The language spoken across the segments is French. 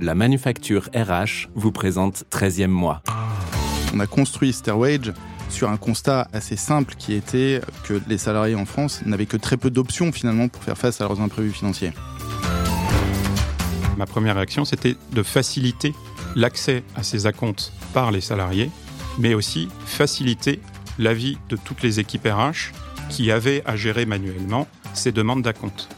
La manufacture RH vous présente 13e mois. On a construit Stairwage sur un constat assez simple qui était que les salariés en France n'avaient que très peu d'options finalement pour faire face à leurs imprévus financiers. Ma première réaction, c'était de faciliter l'accès à ces acomptes par les salariés, mais aussi faciliter la vie de toutes les équipes RH qui avaient à gérer manuellement ces demandes d'acompte.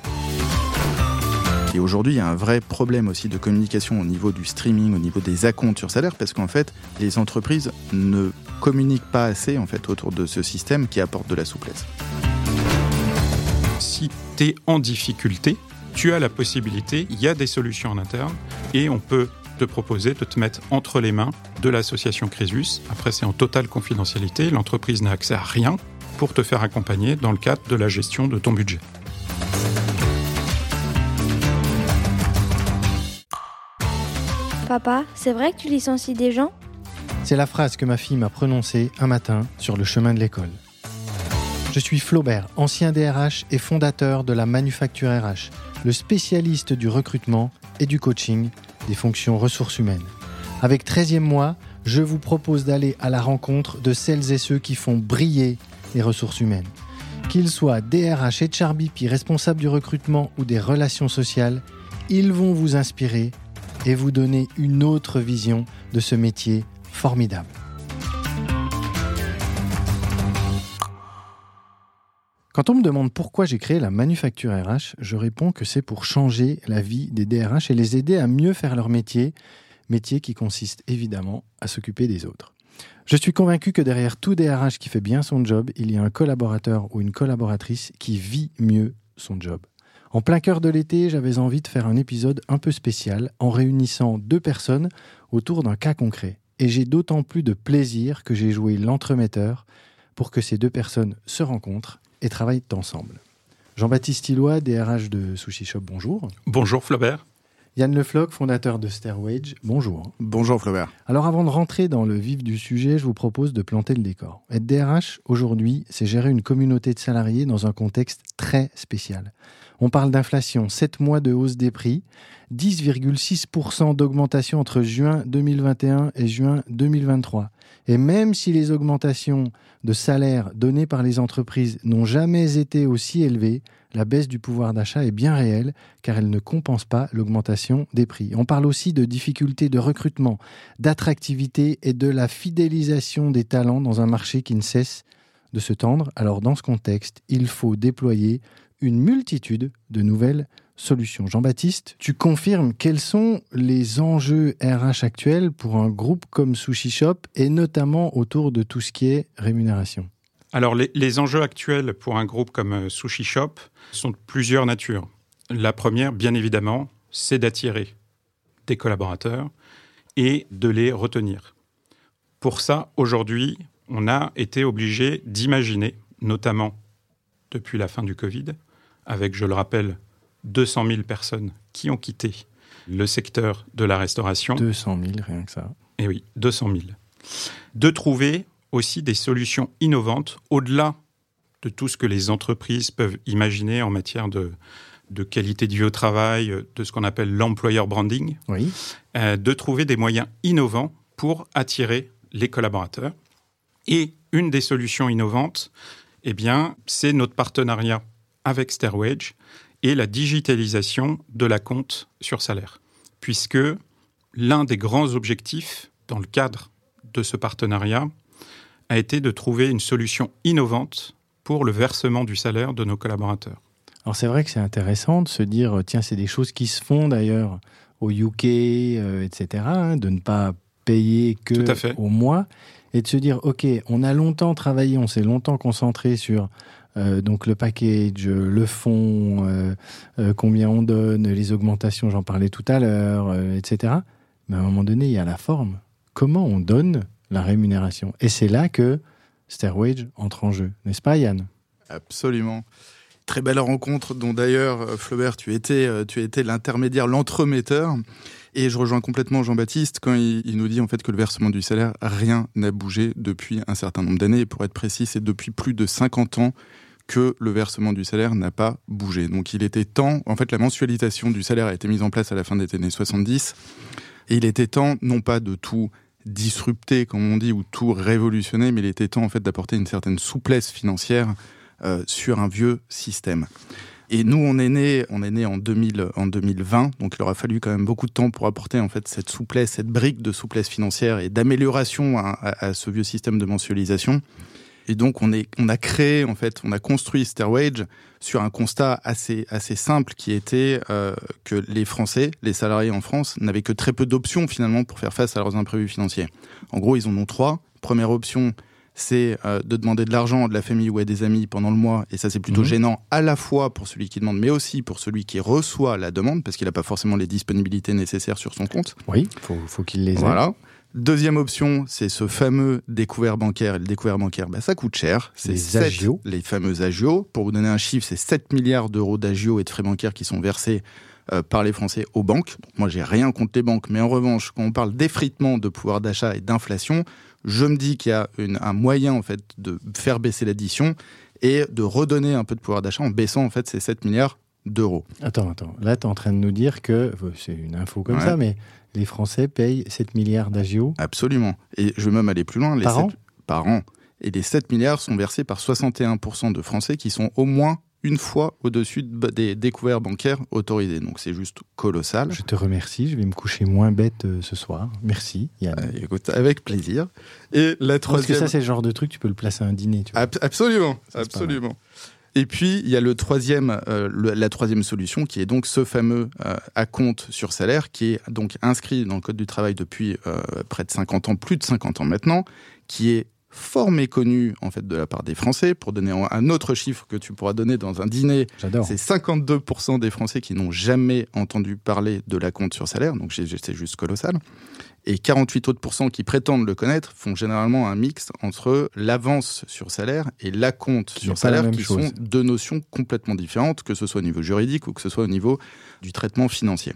Et aujourd'hui, il y a un vrai problème aussi de communication au niveau du streaming, au niveau des acomptes sur salaire, parce qu'en fait, les entreprises ne communiquent pas assez en fait autour de ce système qui apporte de la souplesse. Si tu es en difficulté, tu as la possibilité, il y a des solutions en interne, et on peut te proposer de te mettre entre les mains de l'association Crésus. Après, c'est en totale confidentialité, l'entreprise n'a accès à rien pour te faire accompagner dans le cadre de la gestion de ton budget. Papa, c'est vrai que tu licencies des gens C'est la phrase que ma fille m'a prononcée un matin sur le chemin de l'école. Je suis Flaubert, ancien DRH et fondateur de la Manufacture RH, le spécialiste du recrutement et du coaching des fonctions ressources humaines. Avec 13e mois, je vous propose d'aller à la rencontre de celles et ceux qui font briller les ressources humaines. Qu'ils soient DRH et Charbipi, responsables du recrutement ou des relations sociales, ils vont vous inspirer et vous donner une autre vision de ce métier formidable. Quand on me demande pourquoi j'ai créé la manufacture RH, je réponds que c'est pour changer la vie des DRH et les aider à mieux faire leur métier, métier qui consiste évidemment à s'occuper des autres. Je suis convaincu que derrière tout DRH qui fait bien son job, il y a un collaborateur ou une collaboratrice qui vit mieux son job. En plein cœur de l'été, j'avais envie de faire un épisode un peu spécial en réunissant deux personnes autour d'un cas concret. Et j'ai d'autant plus de plaisir que j'ai joué l'entremetteur pour que ces deux personnes se rencontrent et travaillent ensemble. Jean-Baptiste Illois, DRH de Sushi Shop, bonjour. Bonjour Flaubert. Yann Lefloc, fondateur de Stairwage, bonjour. Bonjour Flaubert. Alors avant de rentrer dans le vif du sujet, je vous propose de planter le décor. Être DRH, aujourd'hui, c'est gérer une communauté de salariés dans un contexte très spécial. On parle d'inflation, 7 mois de hausse des prix, 10,6% d'augmentation entre juin 2021 et juin 2023. Et même si les augmentations de salaire données par les entreprises n'ont jamais été aussi élevées, la baisse du pouvoir d'achat est bien réelle car elle ne compense pas l'augmentation des prix. On parle aussi de difficultés de recrutement, d'attractivité et de la fidélisation des talents dans un marché qui ne cesse de se tendre. Alors dans ce contexte, il faut déployer une multitude de nouvelles solutions. Jean-Baptiste, tu confirmes quels sont les enjeux RH actuels pour un groupe comme Sushi Shop et notamment autour de tout ce qui est rémunération? Alors les, enjeux actuels pour un groupe comme euh, Sushi Shop sont de plusieurs natures. La première, bien évidemment, c'est d'attirer des collaborateurs et de les retenir. Pour ça, aujourd'hui, on a été obligé d'imaginer, notamment depuis la fin du Covid, avec, je le rappelle, 200 000 personnes qui ont quitté le secteur de la restauration. 200 000, rien que ça. Et oui, 200 000. De trouver aussi des solutions innovantes au-delà de tout ce que les entreprises peuvent imaginer en matière de, de qualité de vie au travail, de ce qu'on appelle l'employer branding. Oui. Euh, de trouver des moyens innovants pour attirer les collaborateurs. Et une des solutions innovantes, eh bien, c'est notre partenariat avec Stairwage et la digitalisation de la compte sur salaire. Puisque l'un des grands objectifs dans le cadre de ce partenariat a été de trouver une solution innovante pour le versement du salaire de nos collaborateurs. Alors c'est vrai que c'est intéressant de se dire, tiens, c'est des choses qui se font d'ailleurs au UK, euh, etc., hein, de ne pas payer que au mois, et de se dire, ok, on a longtemps travaillé, on s'est longtemps concentré sur euh, donc le package, le fond, euh, euh, combien on donne, les augmentations, j'en parlais tout à l'heure, etc. Mais à un moment donné, il y a la forme. Comment on donne la rémunération? Et c'est là que Stairwage entre en jeu, n'est-ce pas Yann? Absolument. Très belle rencontre dont d'ailleurs, Flaubert, tu étais, tu étais l'intermédiaire, l'entremetteur. Et je rejoins complètement Jean-Baptiste quand il, nous dit en fait que le versement du salaire, rien n'a bougé depuis un certain nombre d'années. pour être précis, c'est depuis plus de 50 ans que le versement du salaire n'a pas bougé. Donc il était temps, en fait la mensualisation du salaire a été mise en place à la fin des années 70, et il était temps non pas de tout disrupter, comme on dit, ou tout révolutionner, mais il était temps en fait d'apporter une certaine souplesse financière euh, sur un vieux système. Et nous, on est né, on est né en, 2000, en 2020, donc il aura fallu quand même beaucoup de temps pour apporter en fait cette souplesse, cette brique de souplesse financière et d'amélioration à, ce vieux système de mensualisation. Et donc on, est, on a créé en fait, on a construit Stairwage sur un constat assez assez simple qui était euh, que les Français, les salariés en France, n'avaient que très peu d'options finalement pour faire face à leurs imprévus financiers. En gros, ils en ont trois. Première option, c'est euh, de demander de l'argent à de la famille ou à des amis pendant le mois, et ça c'est plutôt mhm. gênant à la fois pour celui qui demande, mais aussi pour celui qui reçoit la demande, parce qu'il n'a pas forcément les disponibilités nécessaires sur son compte. Oui, faut, faut qu'il les ait. Voilà. Deuxième option, c'est ce fameux découvert bancaire. Et le découvert bancaire, bah, ça coûte cher. C'est les agios. Les fameux agios. Pour vous donner un chiffre, c'est 7 milliards d'euros d'agios et de frais bancaires qui sont versés euh, par les Français aux banques. Donc, moi, j'ai rien contre les banques, mais en revanche, quand on parle d'effritement de pouvoir d'achat et d'inflation, je me dis qu'il y a un moyen en fait de faire baisser l'addition et de redonner un peu de pouvoir d'achat en baissant en fait ces 7 milliards d'euros. Attends, attends. Là, tu es en train de nous dire que, euh, c'est une info comme ça, mais les Français payent 7 milliards d'agio? Absolument. Et je veux même aller plus loin. Les par an? Par an. Et les 7 milliards sont versés par 61% de Français qui sont au moins une fois au-dessus des découvertes bancaires autorisées. Donc c'est juste colossal. Je te remercie, je vais me coucher moins bête euh, ce soir. Merci Yann. Euh, écoute, avec plaisir. Et la troisième... Parce que ça c'est le genre de truc, tu peux le placer à un dîner. Tu absolument, absolument. Et puis, il y a le troisième, euh, la troisième solution qui est donc ce fameux euh, acompte sur salaire qui est donc inscrit dans le Code du travail depuis près de 50 ans, plus de 50 ans maintenant, qui est fort méconnu en fait de la part des Français. Pour donner un autre chiffre que tu pourras donner dans un dîner, c'est 52% des Français qui n'ont jamais entendu parler de la compte sur salaire, donc c'est juste colossal. Et 48 autres qui prétendent le connaître font généralement un mix entre l'avance sur salaire et la compte sur salaire, qui sont deux notions complètement différentes, que ce soit au niveau juridique ou que ce soit au niveau du traitement financier.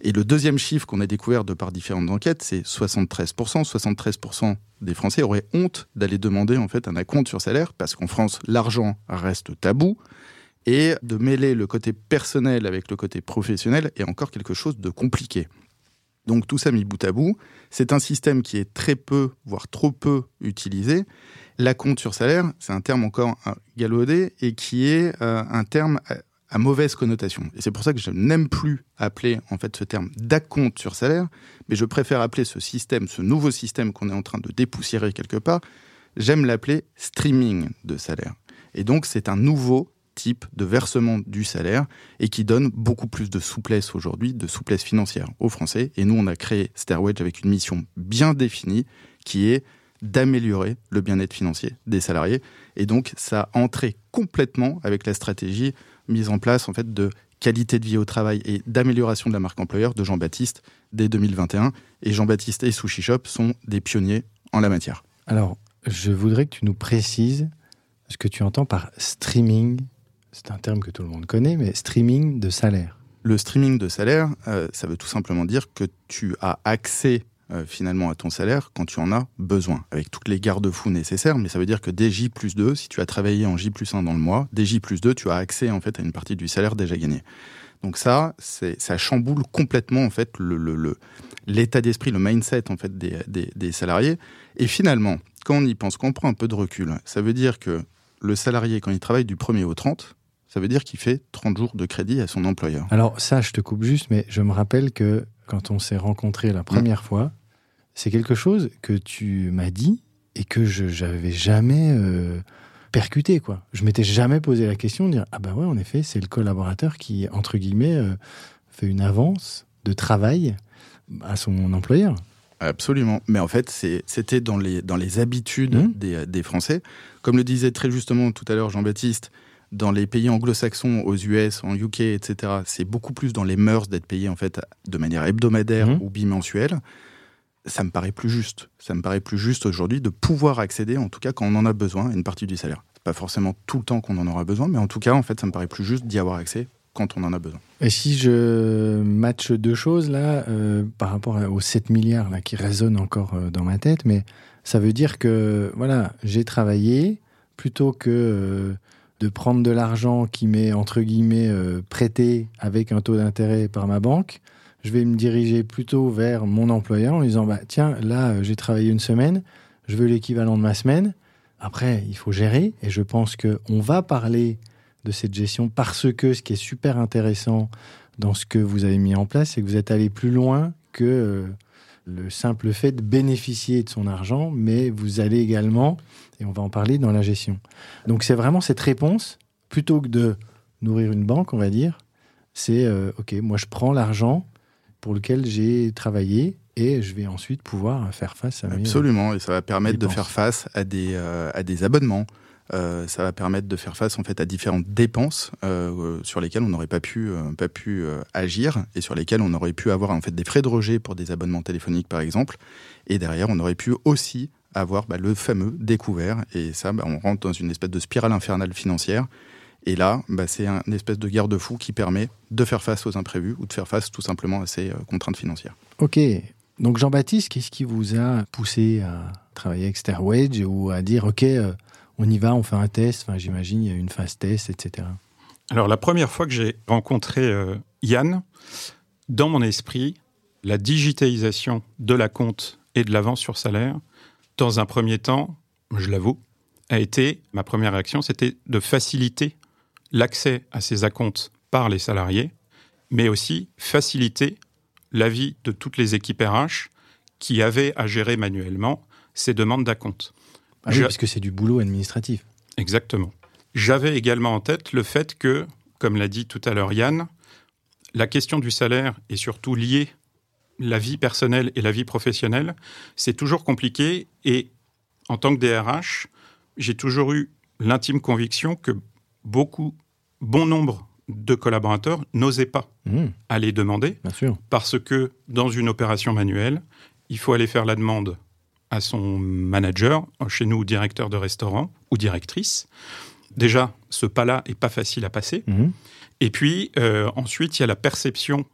Et le deuxième chiffre qu'on a découvert de par différentes enquêtes, c'est 73%. 73% des Français auraient honte d'aller demander en fait un acompte sur salaire parce qu'en France, l'argent reste tabou. Et de mêler le côté personnel avec le côté professionnel est encore quelque chose de compliqué. Donc tout ça mis bout à bout, c'est un système qui est très peu, voire trop peu utilisé. La compte sur salaire, c'est un terme encore galvaudé et qui est euh, un terme euh, à mauvaise connotation. Et c'est pour ça que je n'aime plus appeler en fait ce terme d'acompte sur salaire, mais je préfère appeler ce système, ce nouveau système qu'on est en train de dépoussiérer quelque part, j'aime l'appeler streaming de salaire. Et donc c'est un nouveau type de versement du salaire et qui donne beaucoup plus de souplesse aujourd'hui, de souplesse financière aux Français. Et nous, on a créé Stairwedge avec une mission bien définie qui est d'améliorer le bien-être financier des salariés. Et donc, ça a entré complètement avec la stratégie mise en place en fait de qualité de vie au travail et d'amélioration de la marque employeur de Jean-Baptiste dès 2021. Et Jean-Baptiste et Sushi Shop sont des pionniers en la matière. Alors, je voudrais que tu nous précises ce que tu entends par streaming. C'est un terme que tout le monde connaît, mais streaming de salaire. Le streaming de salaire, euh, ça veut tout simplement dire que tu as accès euh, finalement à ton salaire quand tu en as besoin, avec toutes les garde-fous nécessaires. Mais ça veut dire que dès J plus 2, si tu as travaillé en J plus 1 dans le mois, dès J plus 2, tu as accès en fait à une partie du salaire déjà gagné. Donc ça, ça chamboule complètement en fait le, le, l'état d'esprit, le mindset en fait des, des, des, salariés. Et finalement, quand on y pense, quand on prend un peu de recul, ça veut dire que le salarié, quand il travaille du 1er au 30, ça veut dire qu'il fait 30 jours de crédit à son employeur. Alors ça, je te coupe juste, mais je me rappelle que quand on s'est rencontrés la première fois, c'est quelque chose que tu m'as dit et que je n'avais jamais euh, percuté. quoi. Je m'étais jamais posé la question de dire Ah ben ouais, en effet, c'est le collaborateur qui, entre guillemets, euh, fait une avance de travail à son employeur. Absolument. Mais en fait, c'était dans les, dans les habitudes mm. des, des Français. Comme le disait très justement tout à l'heure Jean-Baptiste, dans les pays anglo-saxons, aux US, en UK, etc., c'est beaucoup plus dans les mœurs d'être payé en fait de manière hebdomadaire mmh. ou bimensuelle. Ça me paraît plus juste. Ça me paraît plus juste aujourd'hui de pouvoir accéder, en tout cas quand on en a besoin, à une partie du salaire. Pas forcément tout le temps qu'on en aura besoin, mais en tout cas, en fait, ça me paraît plus juste d'y avoir accès quand on en a besoin. Et si je matche deux choses là, euh, par rapport aux 7 milliards là, qui résonnent encore euh, dans ma tête, mais ça veut dire que voilà, j'ai travaillé plutôt que euh, de prendre de l'argent qui m'est entre guillemets euh, prêté avec un taux d'intérêt par ma banque. Je vais me diriger plutôt vers mon employeur en disant bah tiens là euh, j'ai travaillé une semaine, je veux l'équivalent de ma semaine. Après il faut gérer et je pense que on va parler de cette gestion parce que ce qui est super intéressant dans ce que vous avez mis en place, c'est que vous êtes allé plus loin que euh, le simple fait de bénéficier de son argent, mais vous allez également, et on va en parler dans la gestion. Donc c'est vraiment cette réponse, plutôt que de nourrir une banque, on va dire, c'est euh, ok, moi je prends l'argent pour lequel j'ai travaillé et je vais ensuite pouvoir faire face à mes Absolument, et ça va permettre de faire face à des, euh, à des abonnements. Euh, ça va permettre de faire face en fait à différentes dépenses euh, sur lesquelles on n'aurait pas pu, euh, pas pu euh, agir et sur lesquelles on aurait pu avoir en fait des frais de rejet pour des abonnements téléphoniques par exemple. Et derrière, on aurait pu aussi avoir bah, le fameux découvert. Et ça, bah, on rentre dans une espèce de spirale infernale financière. Et là, bah, c'est un espèce de garde-fou qui permet de faire face aux imprévus ou de faire face tout simplement à ces euh, contraintes financières. Ok. Donc Jean-Baptiste, qu'est-ce qui vous a poussé à travailler avec ou à dire ok, euh, on y va, on fait un test. Enfin, j'imagine il y a une phase test, etc. Alors la première fois que j'ai rencontré euh, Yann, dans mon esprit, la digitalisation de la compte et de l'avance sur salaire, dans un premier temps, je l'avoue, a été, ma première réaction, c'était de faciliter l'accès à ces acomptes par les salariés, mais aussi faciliter la vie de toutes les équipes RH qui avaient à gérer manuellement ces demandes d'acompte. Ah oui, parce que c'est du boulot administratif. Exactement. J'avais également en tête le fait que, comme l'a dit tout à l'heure Yann, la question du salaire est surtout liée la vie personnelle et la vie professionnelle. C'est toujours compliqué et en tant que DRH, j'ai toujours eu l'intime conviction que beaucoup, bon nombre de collaborateurs n'osaient pas Mmh, aller demander bien sûr. parce que dans une opération manuelle, il faut aller faire la demande à son manager, chez nous directeur de restaurant ou directrice. Déjà, ce pas-là est pas facile à passer. Mmh. Et puis euh, ensuite, il y a la perception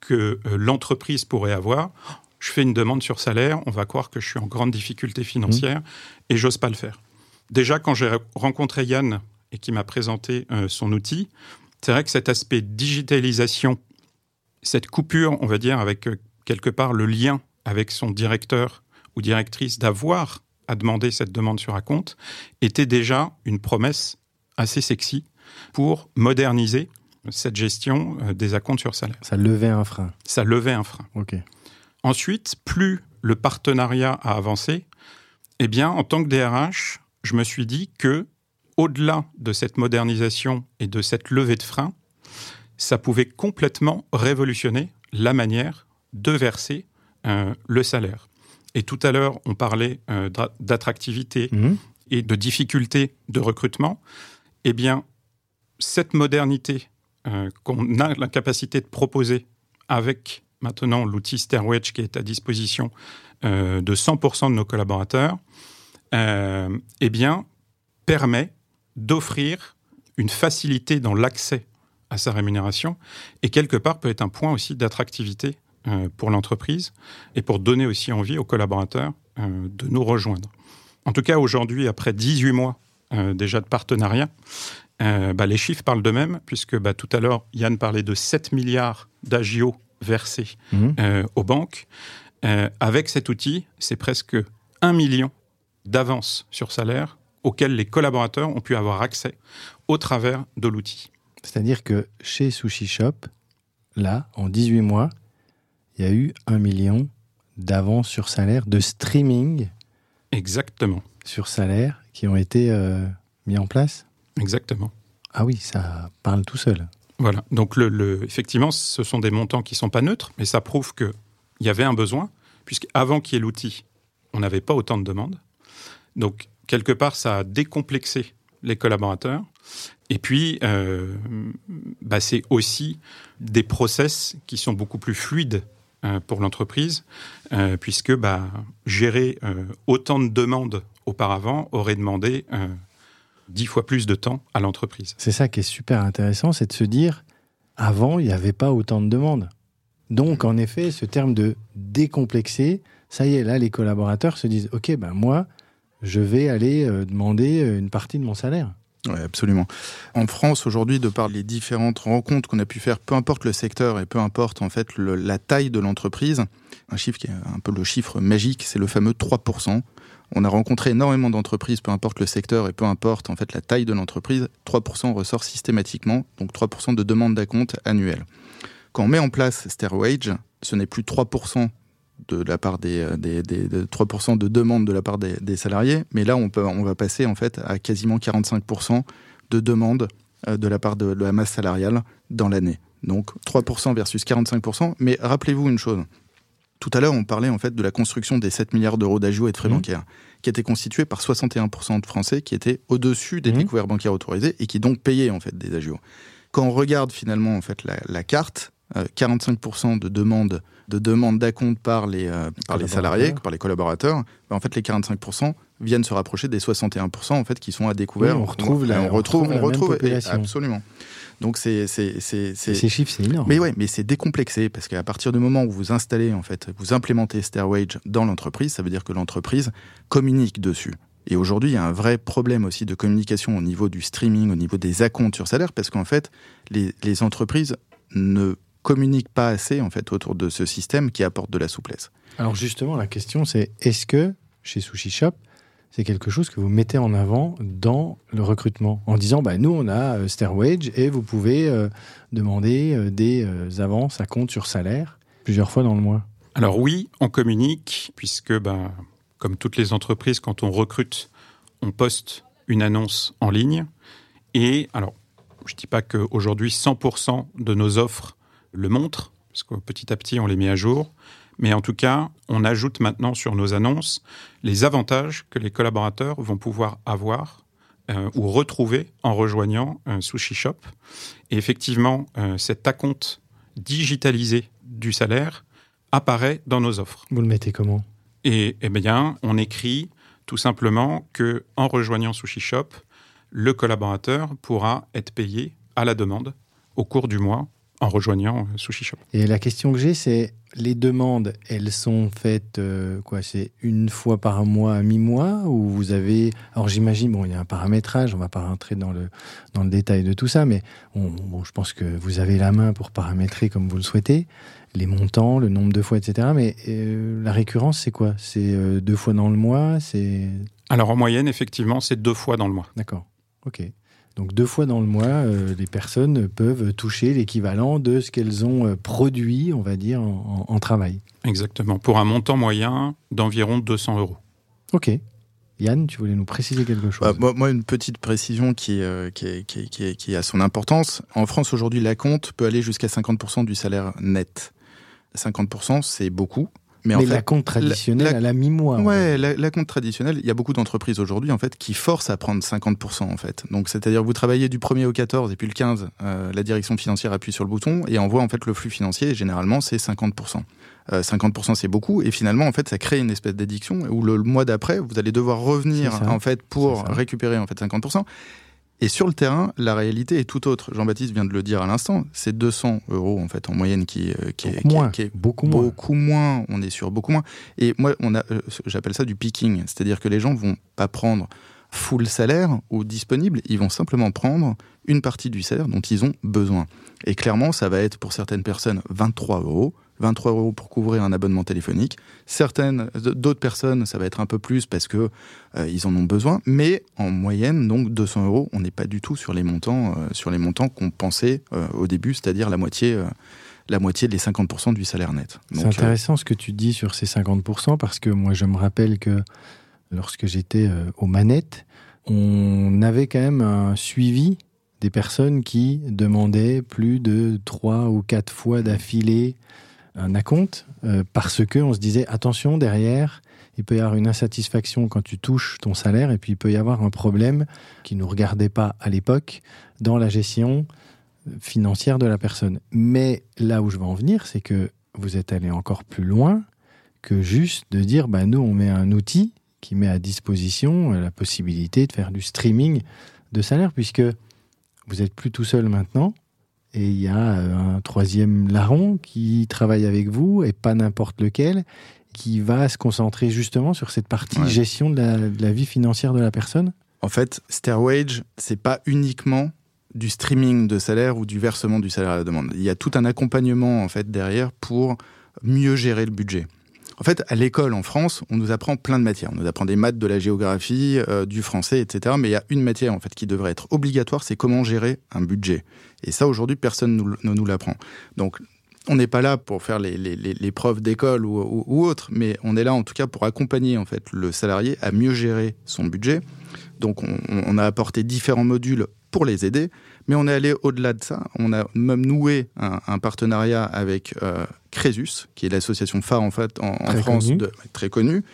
que euh, l'entreprise pourrait avoir. Je fais une demande sur salaire, on va croire que je suis en grande difficulté financière et j'ose pas le faire. Déjà, quand j'ai rencontré Yann et qui m'a présenté euh, son outil, c'est vrai que cet aspect digitalisation, cette coupure, on va dire, avec quelque part le lien avec son directeur ou directrice d'avoir à demander cette demande sur un compte, était déjà une promesse assez sexy pour moderniser cette gestion euh, des acomptes sur salaire. Ça levait un frein. Ça levait un frein. Ok. Ensuite, plus le partenariat a avancé, eh bien, en tant que DRH, je me suis dit que, au-delà de cette modernisation et de cette levée de frein, ça pouvait complètement révolutionner la manière de verser euh, le salaire. Et tout à l'heure, on parlait euh, d'attractivité Mmh. et de difficultés de recrutement, eh bien, cette modernité euh, qu'on a la capacité de proposer avec maintenant l'outil Stairwedge qui est à disposition euh, de 100% de nos collaborateurs, eh bien, permet d'offrir une facilité dans l'accès à sa rémunération et quelque part peut être un point aussi d'attractivité pour l'entreprise et pour donner aussi envie aux collaborateurs euh, de nous rejoindre. En tout cas, aujourd'hui, après 18 mois euh, déjà de partenariat, euh, bah, les chiffres parlent d'eux-mêmes, puisque bah, tout à l'heure, Yann parlait de 7 milliards d'agio versés Mmh. euh, aux banques. Euh, avec cet outil, c'est presque 1 million d'avances sur salaire auxquelles les collaborateurs ont pu avoir accès au travers de l'outil. C'est-à-dire que chez Sushi Shop, là, en 18 mois, il y a eu un million d'avances sur salaire, de streaming Exactement. sur salaire qui ont été euh, mis en place. Exactement. Ah oui, ça parle tout seul. Voilà. Donc, le, le- effectivement, ce sont des montants qui ne sont pas neutres, mais ça prouve qu'il y avait un besoin, puisqu'avant qu'il y ait l'outil, on n'avait pas autant de demandes. Donc, quelque part, ça a décomplexé les collaborateurs. Et puis, euh, bah, c'est aussi des process qui sont beaucoup plus fluides pour l'entreprise, euh, puisque bah, gérer euh, autant de demandes auparavant aurait demandé euh, dix fois plus de temps à l'entreprise. C'est ça qui est super intéressant, c'est de se dire, avant, il n'y avait pas autant de demandes. Donc, en effet, ce terme de décomplexer, ça y est, là, les collaborateurs se disent, OK, ben moi, je vais aller euh, demander euh, une partie de mon salaire. Oui, absolument. En France, aujourd'hui, de par les différentes rencontres qu'on a pu faire, peu importe le secteur et peu importe en fait la taille de l'entreprise, un chiffre qui est un peu le chiffre magique, c'est le fameux 3%. On a rencontré énormément d'entreprises, peu importe le secteur et peu importe en fait la taille de l'entreprise, 3% ressort systématiquement, donc 3% de demande d'acompte annuelle. Quand on met en place Stairwage, ce n'est plus 3% de la part des, des, des, des 3% de demande de la part des, salariés, mais là on, peut, on va passer en fait à quasiment 45% de demande euh, de la part de, de la masse salariale dans l'année. Donc 3% versus 45%. Mais rappelez-vous une chose. Tout à l'heure, on parlait en fait de la construction des 7 milliards d'euros d'agios et de frais mmh. bancaires, qui étaient constitués par 61% de Français qui étaient au-dessus des mmh. découvertes bancaires autorisés et qui donc payaient en fait des agios. Quand on regarde finalement en fait la, la carte, euh, 45% de demandes de demande d'acompte par les euh, par les salariés, par les collaborateurs, ben en fait les 45% viennent se rapprocher des 61% en fait qui sont à découvert. Oui, on retrouve la, on, retrouve, on retrouve, on retrouve absolument. Donc c'est c'est c'est ces chiffres c'est énorme. Mais ouais, mais c'est décomplexé parce qu'à partir du moment où vous installez en fait, vous implémentez Stairwage dans l'entreprise, ça veut dire que l'entreprise communique dessus. Et aujourd'hui, il y a un vrai problème aussi de communication au niveau du streaming, au niveau des acomptes sur salaire, parce qu'en fait, les, les entreprises ne communiquent pas assez en fait autour de ce système qui apporte de la souplesse. Alors justement, la question c'est est-ce que chez Sushi Shop, c'est quelque chose que vous mettez en avant dans le recrutement en disant bah, nous on a euh, Stairwage et vous pouvez euh, demander euh, des euh, avances à compte sur salaire plusieurs fois dans le mois? Alors oui, on communique puisque bah, comme toutes les entreprises quand on recrute, on poste une annonce en ligne et alors je dis pas qu'aujourd'hui 100% de nos offres le montrent, parce que petit à petit, on les met à jour. Mais en tout cas, on ajoute maintenant sur nos annonces les avantages que les collaborateurs vont pouvoir avoir euh, ou retrouver en rejoignant un Sushi Shop. Et effectivement, euh, cet acompte digitalisé du salaire apparaît dans nos offres. Vous le mettez comment? Et eh bien, on écrit tout simplement que en rejoignant Sushi Shop, le collaborateur pourra être payé à la demande au cours du mois en rejoignant Sushi Shop. Et la question que j'ai, c'est les demandes, elles sont faites euh, quoi C'est une fois par mois, à mi-mois, ou vous avez Alors j'imagine, bon, il y a un paramétrage. On va pas rentrer dans le dans le détail de tout ça, mais on, bon, je pense que vous avez la main pour paramétrer comme vous le souhaitez les montants, le nombre de fois, etc. Mais euh, la récurrence, c'est quoi? C'est euh, deux fois dans le mois C'est alors en moyenne, effectivement, c'est deux fois dans le mois. D'accord. Ok. Donc deux fois dans le mois, euh, les personnes peuvent toucher l'équivalent de ce qu'elles ont euh, produit, on va dire, en, en, travail. Exactement, pour un montant moyen d'environ 200 euros. Ok. Yann, tu voulais nous préciser quelque chose? Bah, moi, moi, une petite précision qui, euh, qui, qui, qui, qui, a son importance. En France, aujourd'hui, la compte peut aller jusqu'à 50% du salaire net. 50%, c'est beaucoup. Mais, mais en fait, la compte traditionnelle la, la, à la mi-mois. Ouais, la, la, compte traditionnelle, il y a beaucoup d'entreprises aujourd'hui en fait qui forcent à prendre 50% en fait. Donc c'est-à-dire vous travaillez du 1er au 14 et puis le 15, euh, la direction financière appuie sur le bouton et envoie en fait le flux financier et généralement c'est 50%. Euh, 50% c'est beaucoup et finalement en fait ça crée une espèce d'addiction où le, le mois d'après vous allez devoir revenir en fait pour récupérer en fait 50% et sur le terrain, la réalité est tout autre. Jean-Baptiste vient de le dire à l'instant. C'est 200 euros en fait en moyenne qui, euh, qui, est, moins, qui, est, qui est beaucoup, beaucoup moins. moins. On est sur beaucoup moins. Et moi, on a, euh, j'appelle ça du picking, c'est-à-dire que les gens vont pas prendre full salaire ou disponible, ils vont simplement prendre une partie du salaire dont ils ont besoin. Et clairement, ça va être pour certaines personnes 23 euros, 23 euros pour couvrir un abonnement téléphonique. Certaines, d'autres personnes, ça va être un peu plus parce que euh, ils en ont besoin, mais en moyenne, donc 200 euros, on n'est pas du tout sur les montants, euh, sur les montants qu'on pensait euh, au début, c'est-à-dire la moitié. la moitié des 50% du salaire net. C'est intéressant ce que tu dis sur ces 50% parce que moi je me rappelle que lorsque j'étais aux manettes, on avait quand même un suivi des personnes qui demandaient plus de trois ou quatre fois d'affilée un acompte euh, parce que on se disait attention derrière il peut y avoir une insatisfaction quand tu touches ton salaire et puis il peut y avoir un problème qui nous regardait pas à l'époque dans la gestion financière de la personne. Mais là où je veux en venir, c'est que vous êtes allé encore plus loin que juste de dire bah nous on met un outil qui met à disposition la possibilité de faire du streaming de salaire puisque vous êtes plus tout seul maintenant et il y a un troisième larron qui travaille avec vous, et pas n'importe lequel, qui va se concentrer justement sur cette partie ouais. gestion de la, de la, vie financière de la personne En fait, Stairwage, c'est pas uniquement du streaming de salaire ou du versement du salaire à la demande. Il y a tout un accompagnement en fait derrière pour mieux gérer le budget. En fait, à l'école en France, on nous apprend plein de matières. On nous apprend des maths, de la géographie, euh, du français, etc. Mais il y a une matière en fait qui devrait être obligatoire, c'est comment gérer un budget. Et ça, aujourd'hui, personne ne nous l'apprend. Donc, on n'est pas là pour faire les, les, preuves d'école ou, ou, autre, mais on est là en tout cas pour accompagner en fait le salarié à mieux gérer son budget. Donc, on, a apporté différents modules pour les aider, mais on est allé au-delà de ça. On a même noué un, un partenariat avec euh, Crésus, qui est l'association phare en fait en, en France, de, très connue,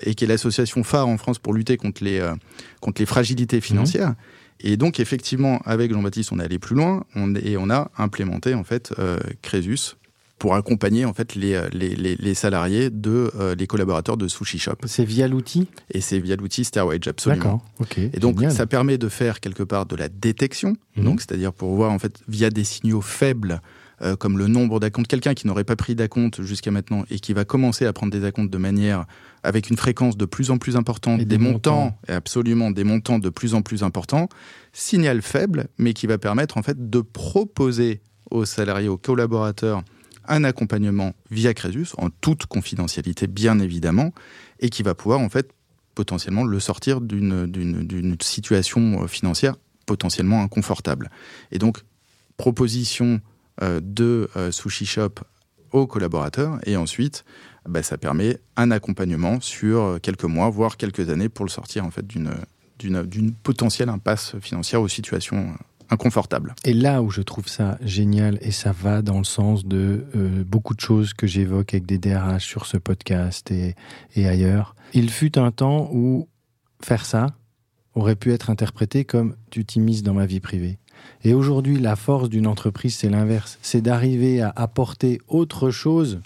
et qui est l'association phare en France pour lutter contre les, euh, contre les fragilités financières. Mmh. Et donc effectivement, avec Jean-Baptiste, on est allé plus loin on, et on a implémenté en fait euh, Crésus pour accompagner en fait les, les, les, les salariés de euh, les collaborateurs de Sushi Shop. C'est via l'outil? Et c'est via l'outil Stairwage, absolument. D'accord, ok. Et donc Génial. ça permet de faire quelque part de la détection, Mhm. donc c'est-à-dire pour voir en fait via des signaux faibles euh, comme le nombre d'acomptes, quelqu'un qui n'aurait pas pris d'acompte jusqu'à maintenant et qui va commencer à prendre des acomptes de manière avec une fréquence de plus en plus importante, Et des, des montants, montants. et absolument des montants de plus en plus importants, signal faible, mais qui va permettre en fait de proposer aux salariés, aux collaborateurs un accompagnement via Crésus, en toute confidentialité bien évidemment, et qui va pouvoir en fait potentiellement le sortir d'une situation financière potentiellement inconfortable. Et donc, proposition de euh, Sushi Shop aux collaborateurs, et ensuite, bah, ça permet un accompagnement sur euh, quelques mois, voire quelques années, pour le sortir en fait d'une potentielle impasse financière ou situation euh, inconfortable. Et là où je trouve ça génial, et ça va dans le sens de euh, beaucoup de choses que j'évoque avec des DRH sur ce podcast et, et ailleurs, il fut un temps où faire ça aurait pu être interprété comme tu t'immisces dans ma vie privée. Et aujourd'hui, la force d'une entreprise, c'est l'inverse. C'est d'arriver à apporter autre chose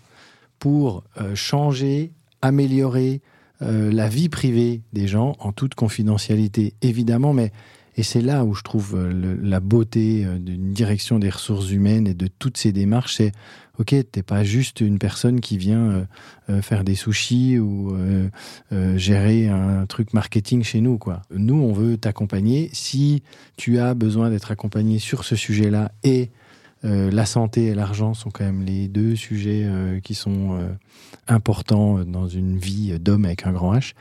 pour euh, changer, améliorer euh, la vie privée des gens en toute confidentialité, évidemment, mais et c'est là où je trouve euh, la beauté d'une direction des ressources humaines et de toutes ces démarches. C'est ok, t'es pas juste une personne qui vient euh, euh, faire des sushis ou euh, gérer un truc marketing chez nous. Quoi. Nous, on veut t'accompagner. Si tu as besoin d'être accompagné sur ce sujet-là et la santé et l'argent sont quand même les deux sujets qui sont importants dans une vie d'homme avec un grand H.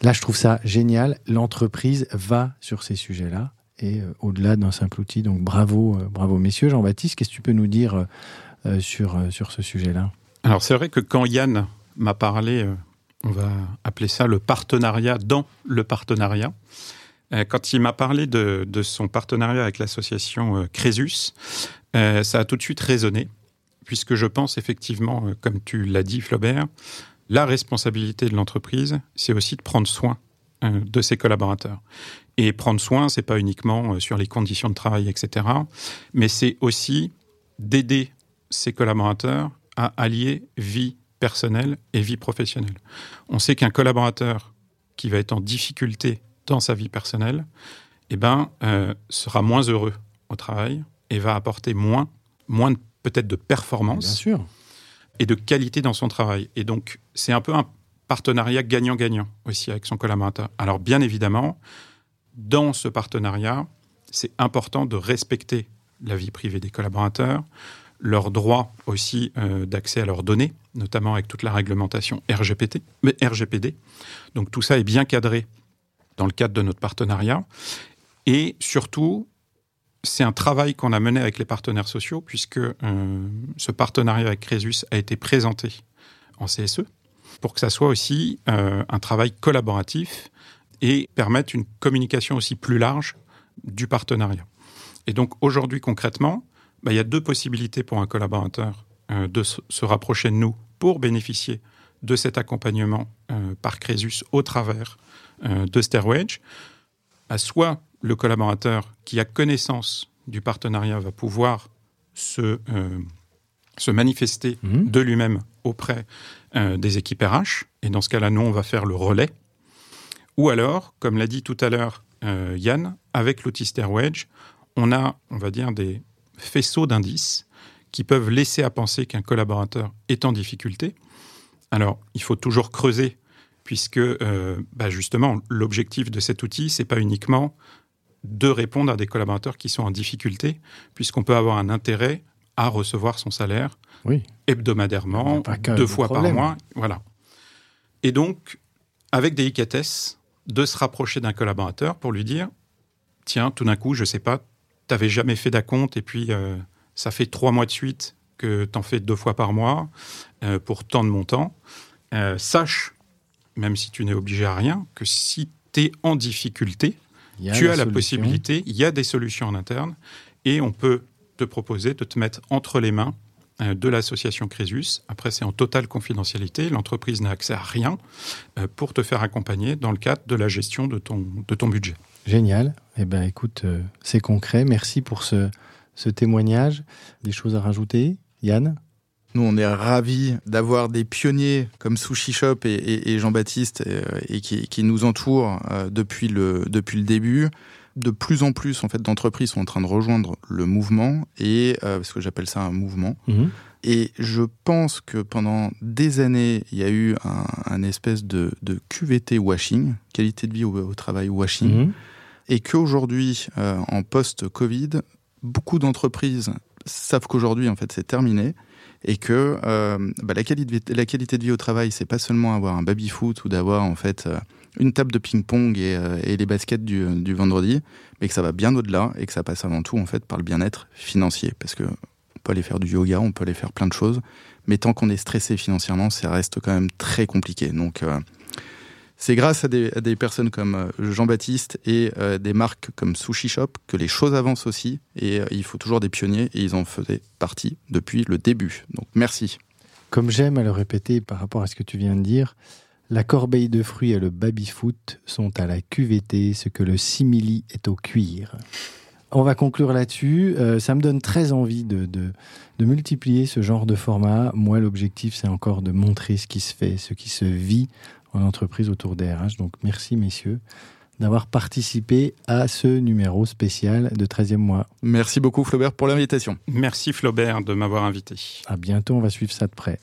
Là, je trouve ça génial. L'entreprise va sur ces sujets-là et au-delà d'un simple outil. Donc bravo, bravo messieurs. Jean-Baptiste, qu'est-ce que tu peux nous dire sur, euh, sur ce sujet-là Alors c'est vrai que quand Yann m'a parlé, euh, on va appeler ça le partenariat dans le partenariat, euh, quand il m'a parlé de, de son partenariat avec l'association euh, Crésus, euh, ça a tout de suite résonné, puisque je pense effectivement, euh, comme tu l'as dit Flaubert, la responsabilité de l'entreprise, c'est aussi de prendre soin euh, de ses collaborateurs. Et prendre soin, c'est pas uniquement euh, sur les conditions de travail, etc., mais c'est aussi d'aider ses collaborateurs à allier vie personnelle et vie professionnelle. On sait qu'un collaborateur qui va être en difficulté dans sa vie personnelle, eh ben, euh, sera moins heureux au travail et va apporter moins, moins peut-être de Bien performance sûr. et de qualité dans son travail. Et donc, c'est un peu un partenariat gagnant-gagnant aussi avec son collaborateur. Alors, bien évidemment, dans ce partenariat, c'est important de respecter la vie privée des collaborateurs, leur droit aussi euh, d'accès à leurs données, notamment avec toute la réglementation RGPD. Donc tout ça est bien cadré dans le cadre de notre partenariat. Et surtout, c'est un travail qu'on a mené avec les partenaires sociaux, puisque euh, ce partenariat avec Crésus a été présenté en CSE, pour que ça soit aussi euh, un travail collaboratif et permette une communication aussi plus large du partenariat. Et donc aujourd'hui concrètement, bah, il y a deux possibilités pour un collaborateur euh, de se, rapprocher de nous pour bénéficier de cet accompagnement euh, par Crésus au travers euh, de Stairwage. Bah, soit le collaborateur qui a connaissance du partenariat va pouvoir se, se manifester Mhm. de lui-même auprès des équipes RH. Et dans ce cas-là, nous, on va faire le relais. Ou alors, comme l'a dit tout à l'heure Yann, avec l'outil Stairwedge, on a, on va dire, des faisceaux d'indices qui peuvent laisser à penser qu'un collaborateur est en difficulté. Alors, il faut toujours creuser puisque euh, bah, justement, l'objectif de cet outil, c'est pas uniquement de répondre à des collaborateurs qui sont en difficulté, puisqu'on peut avoir un intérêt à recevoir son salaire Oui. hebdomadairement, deux fois problème. par mois. Voilà. Et donc, avec délicatesse, de se rapprocher d'un collaborateur pour lui dire Tiens, tout d'un coup, je sais pas, t'avais jamais fait d'acompte et puis euh, ça fait trois mois de suite que t'en fais deux fois par mois euh, pour tant de montants. Euh, sache, même si tu n'es obligé à rien, que si tu es en difficulté, tu as la possibilité, il y a des solutions en interne, et on peut te proposer de te mettre entre les mains de l'association Crésus. Après, c'est en totale confidentialité, l'entreprise n'a accès à rien pour te faire accompagner dans le cadre de la gestion de ton, de ton budget. Génial. Eh ben, écoute, euh, c'est concret. Merci pour ce, ce témoignage. Des choses à rajouter, Yann? Nous, on est ravis d'avoir des pionniers comme Sushi Shop et, et- et Jean-Baptiste euh, et, qui, qui nous entourent euh, depuis, le, depuis le début. De plus en plus, en fait, d'entreprises sont en train de rejoindre le mouvement et euh, parce que j'appelle ça un mouvement. Et je pense que pendant des années, il y a eu un, un espèce de, de QVT washing, qualité de vie au, au travail washing, Mhm. Et qu'aujourd'hui, euh, en post-Covid, beaucoup d'entreprises savent qu'aujourd'hui, en fait, c'est terminé et que euh, bah, la, qualité de vie, au travail, c'est pas seulement avoir un baby-foot ou d'avoir en fait euh, une table de ping-pong et, euh, les baskets du, vendredi, mais que ça va bien au-delà et que ça passe avant tout en fait par le bien-être financier, parce que on peut aller faire du yoga, on peut aller faire plein de choses, mais tant qu'on est stressé financièrement, ça reste quand même très compliqué. Donc c'est grâce à des, personnes comme euh, Jean-Baptiste et euh, des marques comme Sushi Shop que les choses avancent aussi. Et euh, il faut toujours des pionniers et ils en faisaient partie depuis le début. Donc merci. Comme j'aime à le répéter par rapport à ce que tu viens de dire, la corbeille de fruits et le baby-foot sont à la QVT ce que le simili est au cuir. On va conclure là-dessus. Ça me donne très envie de multiplier ce genre de format. Moi, l'objectif, c'est encore de montrer ce qui se fait, ce qui se vit en entreprise autour des RH. Donc, merci, messieurs, d'avoir participé à ce numéro spécial de 13e mois. Merci beaucoup Flaubert pour l'invitation. Merci Flaubert de m'avoir invité. À bientôt, on va suivre ça de près.